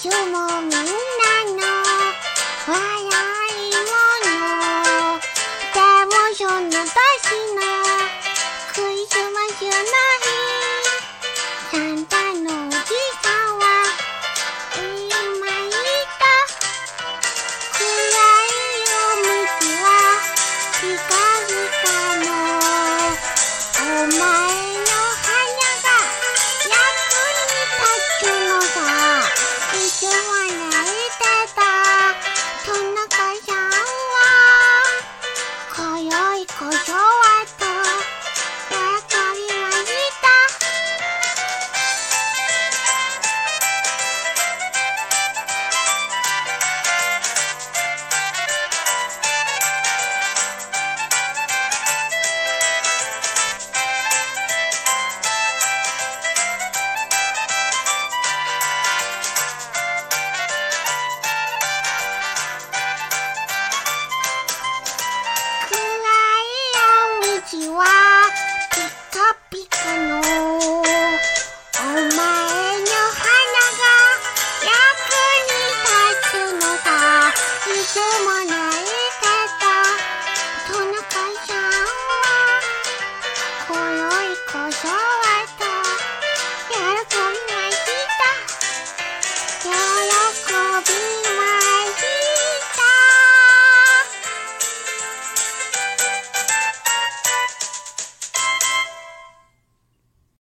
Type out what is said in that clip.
ちゅもみんなの笑いもの。でもそんなバスのクリスマスじゃない。手は泣いてんは今宵こそ Oh my God.